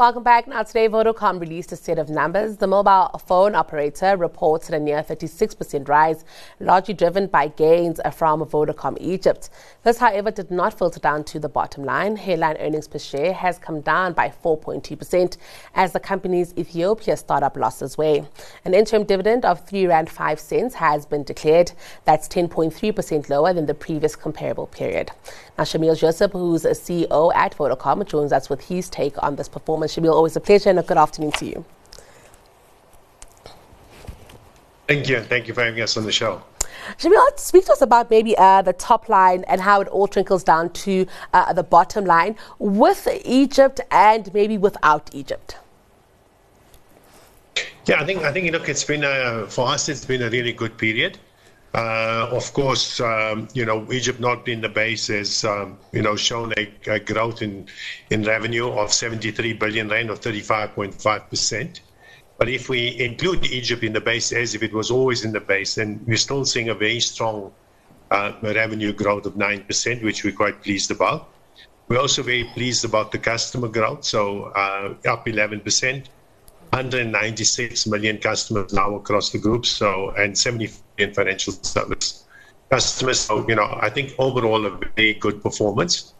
Welcome back. Now, today, Vodacom released a set of numbers. The mobile phone operator reported a near 36% rise, largely driven by gains from Vodacom Egypt. This, however, did not filter down to the bottom line. Headline earnings per share has come down by 4.2% as the company's Ethiopia startup losses weigh. An interim dividend of 3 Rand 5 cents has been declared. That's 10.3% lower than the previous comparable period. Now, Shameel Joosub, who's a CEO at Vodacom, joins us with his take on this performance. Shameel, always a pleasure and a good afternoon to you. Thank you. Thank you for having us on the show. Shameel, speak to us about maybe uh, the top line and how it all trickles down to uh, the bottom line with Egypt and maybe without Egypt. Yeah, I think I think look, it's been a, for us, it's been a really good period. Uh, of course, um, you know, Egypt not being the base has, um, you know, shown a, a, growth in, in revenue of 73 billion rand or 35.5%. But if we include Egypt in the base as if it was always in the base, then we're still seeing a very strong uh, revenue growth of 9%, which we're quite pleased about. We're also very pleased about the customer growth, so uh, up 11%. 196 million customers now across the group, so and 70 million financial service customers. So, you know, I think overall a very good performance.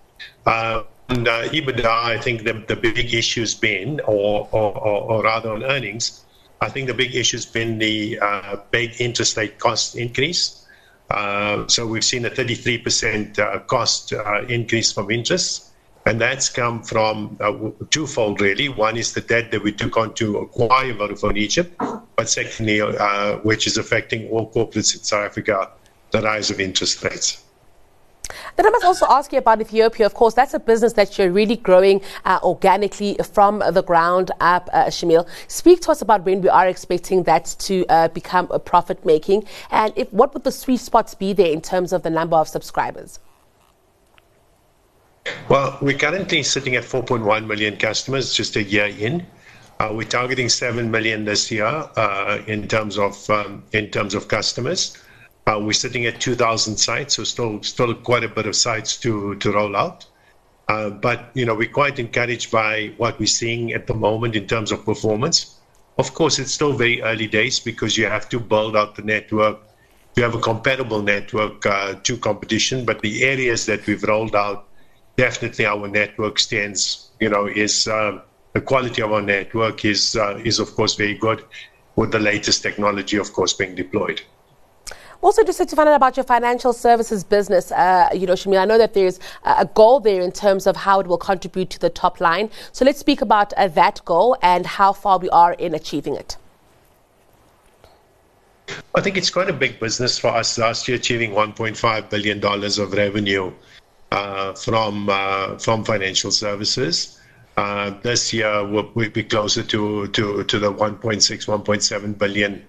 Uh, and uh, EBITDA, I think the, the big issue has been, or, or, or, rather on earnings, I think the big issue has been the uh, big interest rate cost increase. Uh, so we've seen a 33% uh, cost uh, increase from interest and that's come from uh, twofold, really. One is the debt that we took on to acquire Vodafone Egypt, but secondly, uh, which is affecting all corporates in South Africa, the rise of interest rates. Then I must also ask you about Ethiopia. Of course, that's a business that you're really growing uh, organically from the ground up, uh, Shameel. Speak to us about when we are expecting that to uh, become a profit making, and if what would the sweet spots be there in terms of the number of subscribers? Well, we're currently sitting at 4.1 million customers just a year in. Uh, we're targeting 7 million this year uh, in terms of um, in terms of customers. Uh, we're sitting at 2,000 sites, so still still quite a bit of sites to to roll out. Uh, but you know, we're quite encouraged by what we're seeing at the moment in terms of performance. Of course, it's still very early days because you have to build out the network. You have a compatible network uh, to competition, but the areas that we've rolled out definitely our network stands, you know, is um, the quality of our network is, uh, is of course very good with the latest technology, of course, being deployed. Also, just to find out about your financial services business, uh, you know, Shameel, I know that there's a goal there in terms of how it will contribute to the top line. So let's speak about uh, that goal and how far we are in achieving it. I think it's quite a big business for us. Last year, achieving $1.5 billion of revenue from uh, from financial services. Uh, this year we'll, be closer to the 1.6 1.7 billion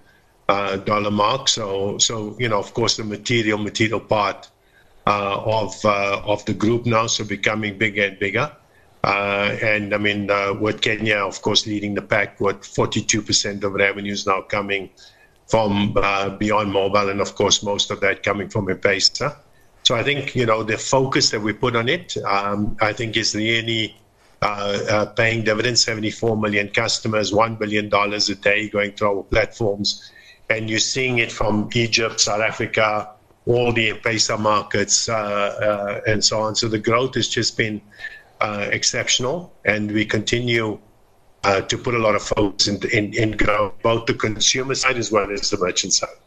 dollar mark. So so you know of course the material material part of of the group now so becoming bigger and bigger. Uh, and I mean, uh, with Kenya, of course, leading the pack with 42% of revenues now coming from uh, beyond mobile, and of course, most of that coming from M-Pesa. So I think you know the focus that we put on it, um, I think, is really uh, uh, paying dividends. 74 million customers, one billion dollars a day going to our platforms, and you're seeing it from Egypt, South Africa, all the M-Pesa markets, uh, uh, and so on. So the growth has just been uh, exceptional, and we continue. Uh, to put a lot of focus in, in, in growth, both the consumer side as well as the merchant side.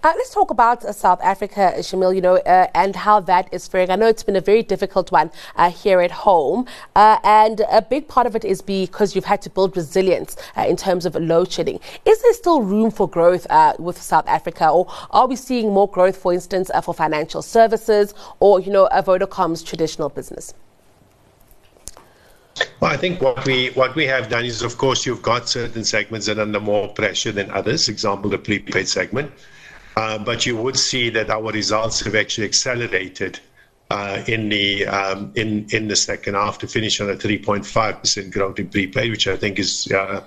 Uh, let's talk about uh, South Africa, Shameel, you know, uh, and how that is faring. I know it's been a very difficult one uh, here at home, uh, and a big part of it is because you've had to build resilience uh, in terms of load shedding. Is there still room for growth with South Africa, or are we seeing more growth, for instance, for financial services or, you know, Vodacom's traditional business? Well, I think what we what we have done is, of course, you've got certain segments that are under more pressure than others. Example, the prepaid segment. Uh, but you would see that our results have actually accelerated uh, in the um, in in the second half to finish on a 3.5% growth in prepaid, which I think is uh,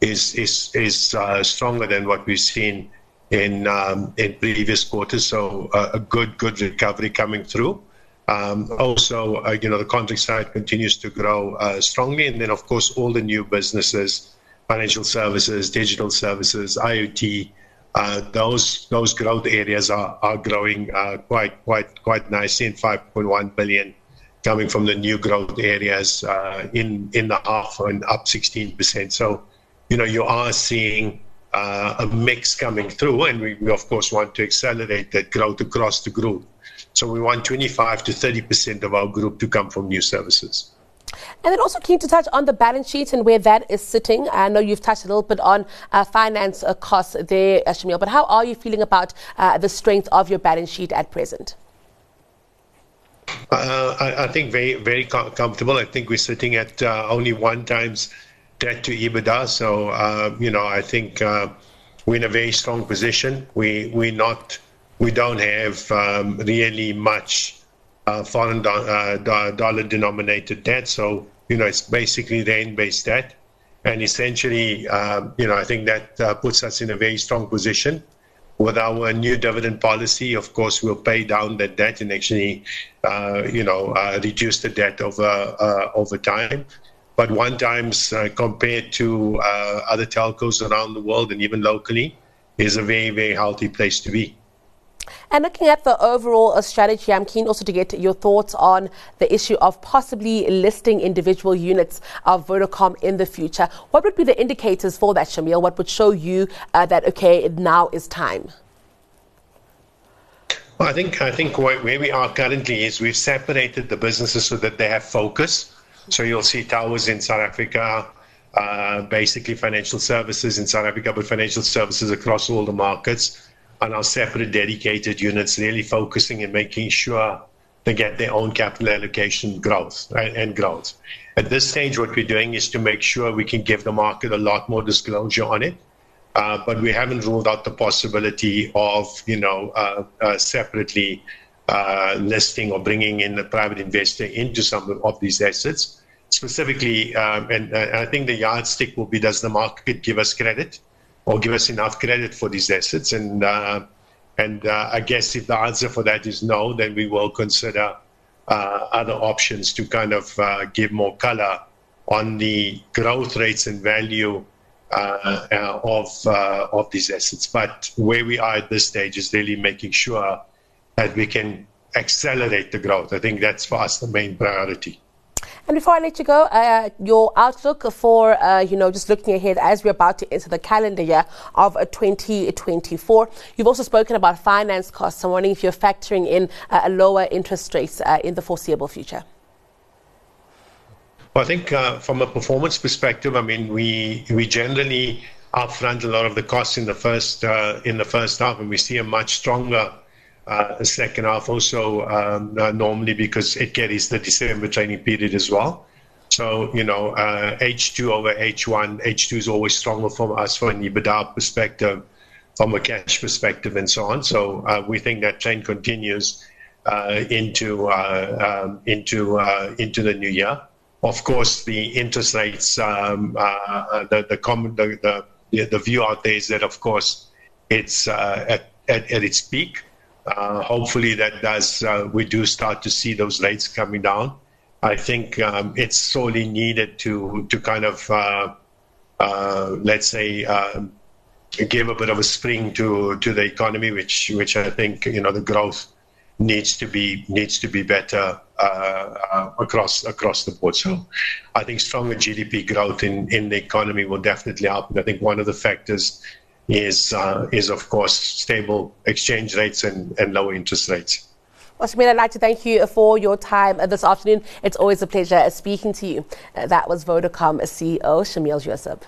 is is is uh, stronger than what we've seen in um, in previous quarters. So uh, a good good recovery coming through. Um, also, uh, you know, the contract side continues to grow strongly. And then, of course, all the new businesses, financial services, digital services, IoT, uh, those those growth areas are, are growing uh, quite quite quite nicely in 5.1 billion coming from the new growth areas uh, in in the half and up 16%. So, you know, you are seeing uh, a mix coming through, and we, we of course want to accelerate that growth across the group. So we want 25 to 30 percent of our group to come from new services. And then also keen to touch on the balance sheet and where that is sitting. I know you've touched a little bit on uh, finance uh, costs there, uh, Shameel, but how are you feeling about uh, the strength of your balance sheet at present? Uh, I, I, think very, very com- comfortable. I think we're sitting at uh, only one times debt to EBITDA. So, you know, I think we're in a very strong position. We, we're not we don't have um, really much uh, foreign do- uh, dollar denominated debt. So, you know, it's basically rand based debt. And essentially, um, you know, I think that uh, puts us in a very strong position. With our new dividend policy, of course, we'll pay down that debt and actually, uh, you know, uh, reduce the debt over uh, over time. But one times compared to other telcos around the world and even locally, is a very, very healthy place to be. And looking at the overall uh, strategy, I'm keen also to get your thoughts on the issue of possibly listing individual units of Vodacom in the future. What would be the indicators for that, Shameel? What would show you uh, that, okay, now is time? Well, I think I think where we are currently is we've separated the businesses so that they have focus. So you'll see towers in South Africa, uh, basically financial services in South Africa, but financial services across all the markets on our separate dedicated units, really focusing and making sure they get their own capital allocation growth and growth. At this stage, what we're doing is to make sure we can give the market a lot more disclosure on it. Uh, but we haven't ruled out the possibility of, you know, uh, uh, separately uh, listing or bringing in a private investor into some of these assets. Specifically, um, and I think the yardstick will be: Does the market give us credit? Or give us enough credit for these assets. And uh, and uh, I guess if the answer for that is no, then we will consider uh, other options to kind of uh, give more color on the growth rates and value uh, of of these assets. But where we are at this stage is really making sure that we can accelerate the growth. I think that's for us the main priority. And before I let you go, uh, your outlook for, uh, you know, just looking ahead as we're about to enter the calendar year of uh, 2024. You've also spoken about finance costs. I'm wondering if you're factoring in uh, a lower interest rates uh, in the foreseeable future. Well, I think uh, from a performance perspective, I mean, we we generally upfront a lot of the costs in the first in the first half, and we see a much stronger uh, second half also um, uh, normally because it carries the December training period as well. So, you know, uh, H2 over H1, H2 is always stronger from us from an EBITDA perspective, from a cash perspective, and so on. So uh, we think that trend continues uh, into uh, um, into into the new year. Of course, the interest rates, um, the the, common, the, the the view out there is that, of course, it's at, at, at its peak. Uh, hopefully, that does uh, we do start to see those rates coming down. I think um, it's sorely needed to to kind of uh, uh let's say um, give a bit of a spring to to the economy, which which I think you know the growth needs to be needs to be better uh, uh, across across the board. So I think stronger GDP growth in in the economy will definitely help. And I think one of the factors is, uh, is of course, stable exchange rates and, and lower interest rates. Well, Shameel, I'd like to thank you for your time uh, this afternoon. It's always a pleasure uh, speaking to you. Uh, that was Vodacom CEO Shameel Joosub.